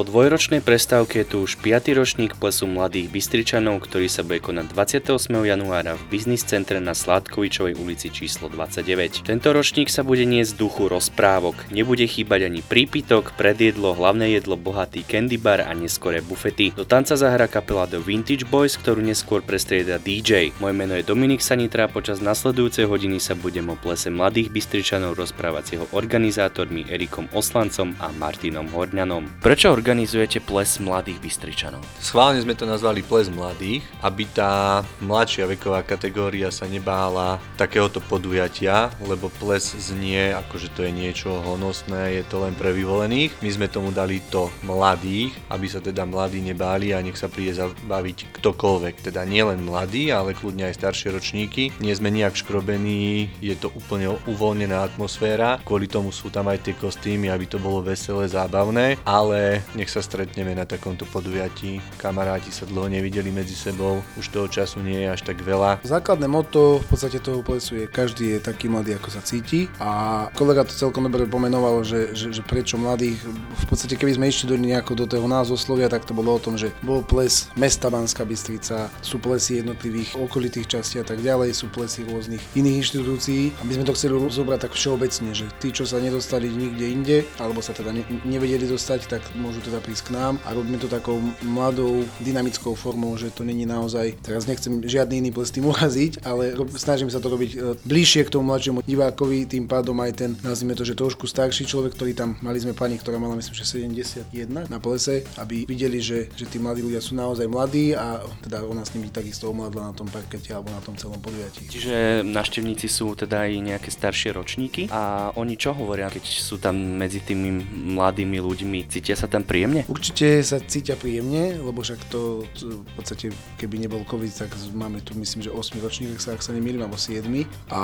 Po dvojročnej prestávke je tu už 5. ročník plesu mladých Bystričanov, ktorý sa bude konať 28. januára v biznis centre na Sládkovičovej ulici číslo 29. Tento ročník sa bude niesť duchu rozprávok. Nebude chýbať ani prípitok, predjedlo, hlavné jedlo, bohatý candy bar a neskoré bufety. Do tanca zahra kapela The Vintage Boys, ktorú neskôr prestrieda DJ. Moje meno je Dominik Sanitra, počas nasledujúcej hodiny sa budem o plese mladých Bystričanov rozprávať s jeho organizátormi Erikom Oslancom a Martinom Horňanom. Prečo organizujete ples mladých Bystričanov? Schválne sme to nazvali ples mladých, aby tá mladšia veková kategória sa nebála takéhoto podujatia, lebo ples znie ako, že to je niečo honosné, je to len pre vyvolených. My sme tomu dali to mladých, aby sa teda mladí nebáli a nech sa príde zabaviť ktokoľvek. Teda nielen mladí, ale kľudne aj staršie ročníky. Nie sme nejak škrobení, je to úplne uvoľnená atmosféra. Kvôli tomu sú tam aj tie kostýmy, aby to bolo veselé, zábavné, ale nech sa stretneme na takomto podujatí. Kamaráti sa dlho nevideli medzi sebou, už toho času nie je až tak veľa. Základné moto v podstate toho plesu je, každý je taký mladý, ako sa cíti a kolega to celkom dobre pomenoval, že, že, že prečo mladých, v podstate keby sme išli do nejako do toho názvoslovia, tak to bolo o tom, že bol ples mesta Banská Bystrica, sú plesy jednotlivých okolitých častí a tak ďalej, sú plesy rôznych iných inštitúcií. A my sme to chceli zobrať tak všeobecne, že tí, čo sa nedostali nikde inde, alebo sa teda ne, nevedeli dostať, tak môžu teda prísť k nám a robíme to takou mladou, dynamickou formou, že to není naozaj, teraz nechcem žiadny iný ples tým uraziť, ale rob, snažím sa to robiť e, bližšie k tomu mladšiemu divákovi, tým pádom aj ten, nazvime to, že trošku starší človek, ktorý tam, mali sme pani, ktorá mala myslím, že 71 na plese, aby videli, že, že tí mladí ľudia sú naozaj mladí a teda ona s nimi takisto omladla na tom parkete alebo na tom celom podujatí. Čiže návštevníci sú teda aj nejaké staršie ročníky a oni čo hovoria, keď sú tam medzi tými mladými ľuďmi? Cítia sa tam príjemne? Určite sa cítia príjemne, lebo však to v podstate, keby nebol COVID, tak máme tu myslím, že 8 ročník, ak sa, ak sa nemýlim, alebo 7. A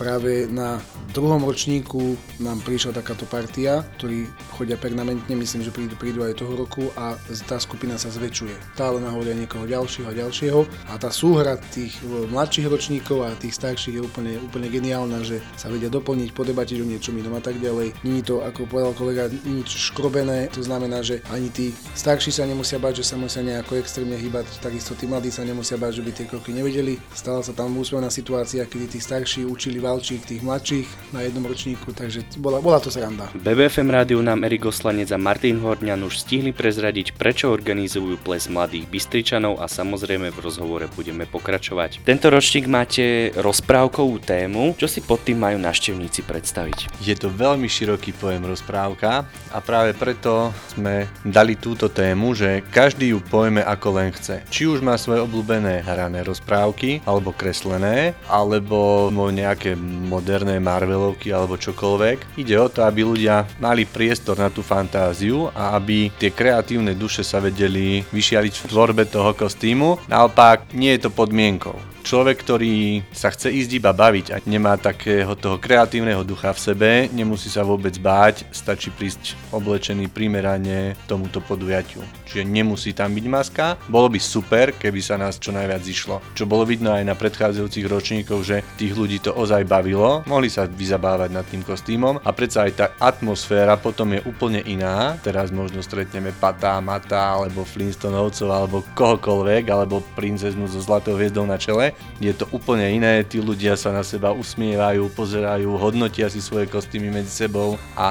práve na druhom ročníku nám prišla takáto partia, ktorí chodia permanentne, myslím, že prídu, prídu aj toho roku a tá skupina sa zväčšuje. Stále nahovoria niekoho ďalšieho a ďalšieho a tá súhra tých mladších ročníkov a tých starších je úplne, úplne geniálna, že sa vedia doplniť, podebatiť o niečom inom a tak ďalej. Není to, ako povedal kolega, nič škrobené, to znamená, že ani tí starší sa nemusia bať, že sa musia nejako extrémne hýbať, takisto tí mladí sa nemusia bať, že by tie kroky nevedeli. Stala sa tam úspevná situácia, kedy tí starší učili valčík tých mladších na jednom ročníku, takže bola, bola to sranda. BBFM rádiu nám Erik Oslanec a Martin Horňan už stihli prezradiť, prečo organizujú ples mladých Bystričanov a samozrejme v rozhovore budeme pokračovať. Tento ročník máte rozprávkovú tému, čo si pod tým majú návštevníci predstaviť? Je to veľmi široký pojem rozprávka a práve preto sme dali túto tému, že každý ju pojme ako len chce. Či už má svoje obľúbené hrané rozprávky, alebo kreslené, alebo nejaké moderné Marvelovky alebo čokoľvek. Ide o to, aby ľudia mali priestor na tú fantáziu a aby tie kreatívne duše sa vedeli vyšialiť v tvorbe toho kostýmu. Naopak, nie je to podmienkou človek, ktorý sa chce ísť iba baviť a nemá takého toho kreatívneho ducha v sebe, nemusí sa vôbec báť, stačí prísť oblečený primerane tomuto podujatiu. Čiže nemusí tam byť maska. Bolo by super, keby sa nás čo najviac zišlo. Čo bolo vidno aj na predchádzajúcich ročníkoch, že tých ľudí to ozaj bavilo, mohli sa vyzabávať nad tým kostýmom a predsa aj tá atmosféra potom je úplne iná. Teraz možno stretneme Patá, Mata alebo Flintstonovcov alebo kohokoľvek, alebo princeznu so zlatou hviezdou na čele je to úplne iné, tí ľudia sa na seba usmievajú, pozerajú, hodnotia si svoje kostýmy medzi sebou a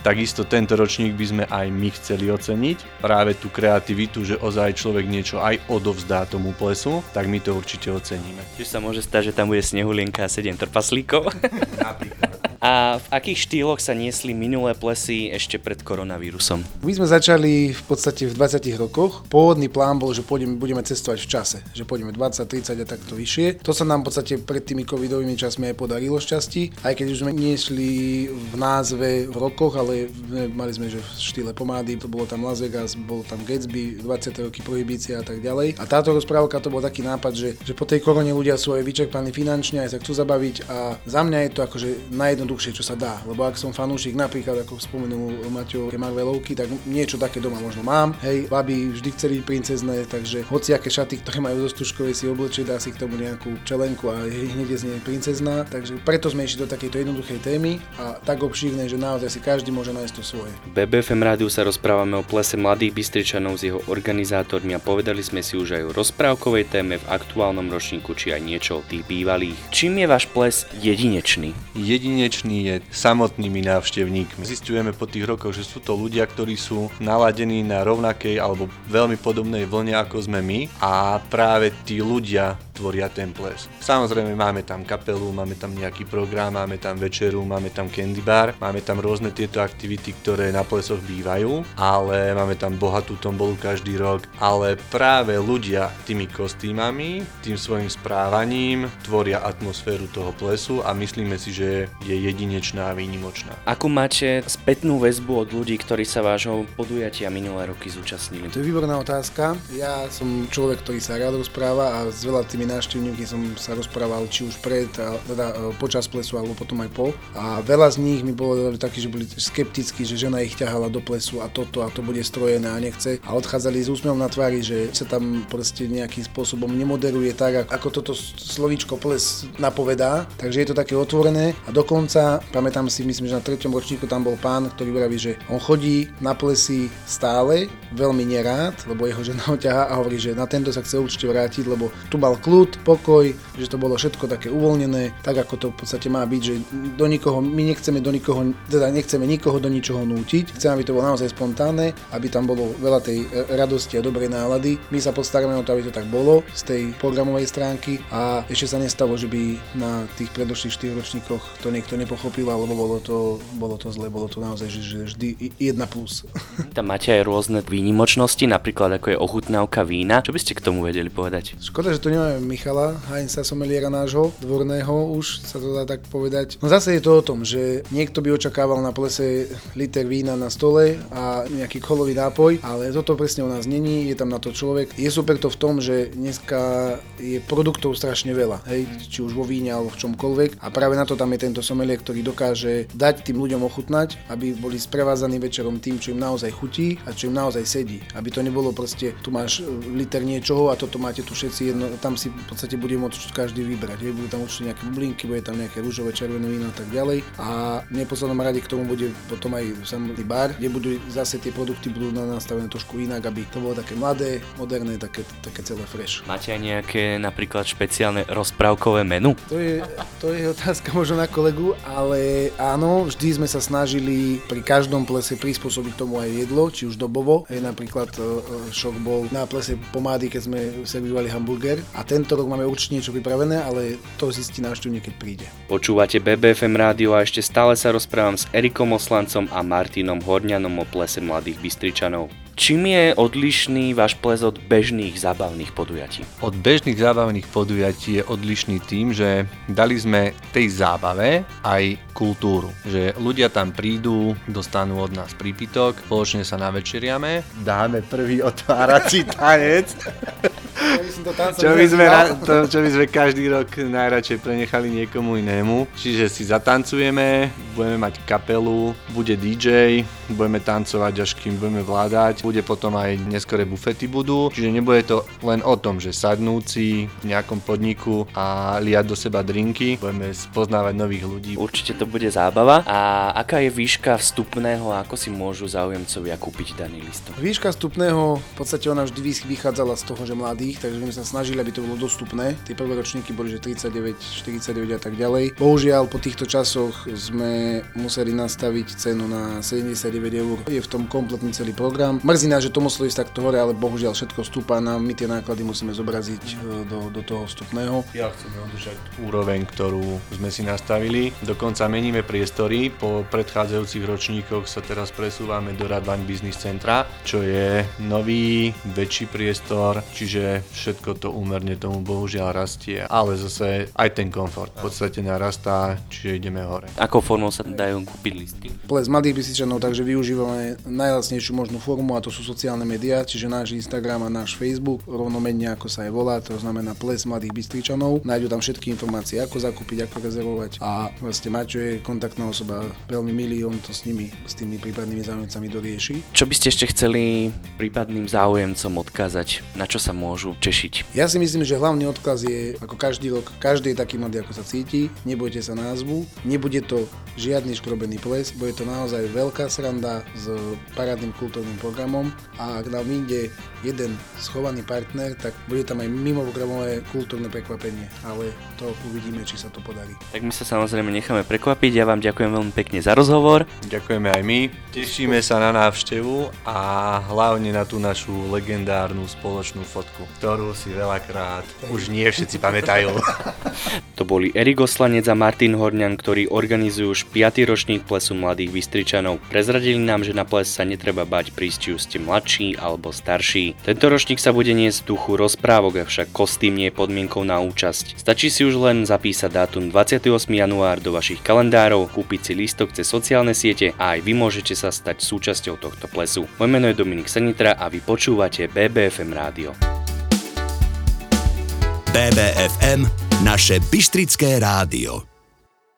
takisto tento ročník by sme aj my chceli oceniť. Práve tú kreativitu, že ozaj človek niečo aj odovzdá tomu plesu, tak my to určite oceníme. Čiže sa môže stať, že tam bude snehulienka a 7 trpaslíkov? Napríklad. A v akých štýloch sa niesli minulé plesy ešte pred koronavírusom? My sme začali v podstate v 20 rokoch. Pôvodný plán bol, že pôjdeme, budeme cestovať v čase, že pôjdeme 20, 30 a takto vyššie. To sa nám v podstate pred tými covidovými časmi aj podarilo šťastí, aj keď už sme niesli v názve v rokoch, ale mali sme, že v štýle pomády, to bolo tam Las Vegas, bol tam Gatsby, 20. roky prohibícia a tak ďalej. A táto rozprávka to bol taký nápad, že, že po tej korone ľudia sú aj vyčerpaní finančne, aj sa chcú zabaviť a za mňa je to akože najjednoduchšie najjednoduchšie, čo sa dá. Lebo ak som fanúšik, napríklad ako spomenul Maťo Marvelovky, tak niečo také doma možno mám. Hej, baby vždy chceli byť princezné, takže hociaké šaty, ktoré majú zo stužkovej si oblečie, dá si k tomu nejakú čelenku a hneď je z nej princezná. Takže preto sme išli do takejto jednoduchej témy a tak obšírnej, že naozaj si každý môže nájsť to svoje. BBFM rádiu sa rozprávame o plese mladých Bystričanov s jeho organizátormi a povedali sme si už aj o rozprávkovej téme v aktuálnom ročníku či aj niečo o tých bývalých. Čím je váš ples jedinečný? Jedinečný je samotnými návštevníkmi. Zistujeme po tých rokoch, že sú to ľudia, ktorí sú naladení na rovnakej alebo veľmi podobnej vlne ako sme my a práve tí ľudia tvoria ten ples. Samozrejme máme tam kapelu, máme tam nejaký program, máme tam večeru, máme tam candy bar, máme tam rôzne tieto aktivity, ktoré na plesoch bývajú, ale máme tam bohatú tombolu každý rok, ale práve ľudia tými kostýmami, tým svojim správaním tvoria atmosféru toho plesu a myslíme si, že je jedinečná a výnimočná. Akú máte spätnú väzbu od ľudí, ktorí sa vášho podujatia minulé roky zúčastnili? To je výborná otázka. Ja som človek, ktorý sa rád rozpráva a s veľa tými návštevníkmi som sa rozprával či už pred, teda e, počas plesu alebo potom aj po. A veľa z nich mi bolo takí, že boli skeptickí, že žena ich ťahala do plesu a toto a to bude strojené a nechce. A odchádzali s úsmevom na tvári, že sa tam proste nejakým spôsobom nemoderuje tak, ako toto slovíčko ples napovedá. Takže je to také otvorené a dokonca, pamätám si, myslím, že na treťom ročníku tam bol pán, ktorý vraví, že on chodí na plesy stále, veľmi nerád, lebo jeho žena ho ťaha a hovorí, že na tento sa chce určite vrátiť, lebo tu mal kľud, pokoj, že to bolo všetko také uvoľnené, tak ako to v podstate má byť, že do nikoho, my nechceme do nikoho, teda nechceme nikoho do ničoho nútiť, chceme, aby to bolo naozaj spontánne, aby tam bolo veľa tej e, radosti a dobrej nálady. My sa postaráme o to, aby to tak bolo z tej programovej stránky a ešte sa nestalo, že by na tých predošlých 4 ročníkoch to niekto nepochopil, alebo bolo to, bolo to zle, bolo to naozaj že, že vždy jedna plus. Tam máte aj rôzne výnimočnosti, napríklad ako je ochutnávka vína. Čo by ste k tomu vedeli povedať? Škoda, že tu nemáme Michala Heinza someliera nášho, dvorného už, sa to dá tak povedať. No zase je to o tom, že niekto by očakával na plese liter vína na stole a nejaký kolový nápoj, ale toto presne u nás není, je tam na to človek. Je super to v tom, že dneska je produktov strašne veľa, hej, či už vo víne alebo v čomkoľvek a práve na to tam je tento somelier, ktorý dokáže dať tým ľuďom ochutnať, aby boli sprevázaní večerom tým, čo im naozaj chutí a čo im naozaj sedí. Aby to nebolo proste, tu máš liter niečoho a toto máte tu všetci jedno, tam si v podstate bude môcť každý vybrať. Hej, budú tam určite nejaké bublinky, bude tam nejaké rúžové, červené víno a tak ďalej. A v neposlednom rade k tomu bude potom aj samotný bar, kde budú zase tie produkty budú nastavené trošku inak, aby to bolo také mladé, moderné, také, také celé fresh. Máte aj nejaké napríklad špeciálne rozprávkové menu? To je, to je otázka možno na kolegu, ale áno, vždy sme sa snažili pri každom plese prispôsobiť tomu aj jedlo, či už dobovo. Hej, napríklad e, e, šok bol na plese pomády, keď sme servírovali hamburger. A tento rok máme určite niečo pripravené, ale to zistí návštevník, keď príde. Počúvate BBFM rádio a ešte stále sa rozprávam s Erikom Oslancom a Martinom Horňanom o plese mladých Bystričanov. Čím je odlišný váš ples od bežných zábavných podujatí? Od bežných zábavných podujatí je odlišný tým, že dali sme tej zábave aj kultúru. Že ľudia tam prídu, dostanú od nás prípitok, spoločne sa navečeriame, dáme prvý otvárací tanec. čo by, sme, to, čo by sme každý rok najradšej prenechali niekomu inému. Čiže si zatancujeme, budeme mať kapelu, bude DJ, budeme tancovať až kým budeme vládať bude potom aj neskore bufety budú, čiže nebude to len o tom, že sadnúci v nejakom podniku a liať do seba drinky, budeme spoznávať nových ľudí. Určite to bude zábava. A aká je výška vstupného a ako si môžu záujemcovia kúpiť daný listok? Výška vstupného, v podstate ona vždy vychádzala z toho, že mladých, takže sme sa snažili, aby to bolo dostupné. Tie prvé ročníky boli, že 39, 49 a tak ďalej. Bohužiaľ, po týchto časoch sme museli nastaviť cenu na 79 eur. Je v tom kompletný celý program. Mrzí nás, že to muselo ísť takto hore, ale bohužiaľ všetko stúpa nám, my tie náklady musíme zobraziť e, do, do toho vstupného. Ja chceme udržať úroveň, ktorú sme si nastavili. Dokonca meníme priestory. Po predchádzajúcich ročníkoch sa teraz presúvame do Radvaň Business Centra, čo je nový, väčší priestor, čiže všetko to úmerne tomu bohužiaľ rastie, ale zase aj ten komfort v podstate narastá, čiže ideme hore. Akou formou sa dajú kúpiť listy? Ples mladých Bystričanov, takže využívame najlacnejšiu možnú formu a to sú sociálne médiá, čiže náš Instagram a náš Facebook, rovnomenne ako sa aj volá, to znamená Ples mladých Bystričanov. Nájdu tam všetky informácie, ako zakúpiť, ako rezervovať a vlastne Maťo je kontaktná osoba, veľmi milý, on to s nimi, s tými prípadnými záujemcami dorieši. Čo by ste ešte chceli prípadným záujemcom odkázať? Na čo sa môžu tešiť? Ja si myslím, že hlavný odkaz je, ako každý rok, každý je taký mladý, ako sa cíti, nebojte sa názvu, nebude to žiadny škrobený ples, bude to naozaj veľká sranda s parádnym kultúrnym programom. A ak nám vyjde jeden schovaný partner, tak bude tam aj mimogramové kultúrne prekvapenie, ale to uvidíme, či sa to podarí. Tak my sa samozrejme necháme prekvapiť, ja vám ďakujem veľmi pekne za rozhovor. Ďakujeme aj my, tešíme sa na návštevu a hlavne na tú našu legendárnu spoločnú fotku, ktorú si veľakrát už nie všetci pamätajú. To boli Erik Oslanec a Martin Horňan, ktorí organizujú už 5. ročník plesu mladých Bystričanov. Prezradili nám, že na ples sa netreba bať prísť, či ste mladší alebo starší. Tento ročník sa bude niesť v duchu rozprávok, avšak kostým nie je podmienkou na účasť. Stačí si už len zapísať dátum 28. január do vašich kalendárov, kúpiť si lístok cez sociálne siete a aj vy môžete sa stať súčasťou tohto plesu. Moje meno je Dominik Sanitra a vy počúvate BBFM rádio. BBFM, naše Bystrické rádio.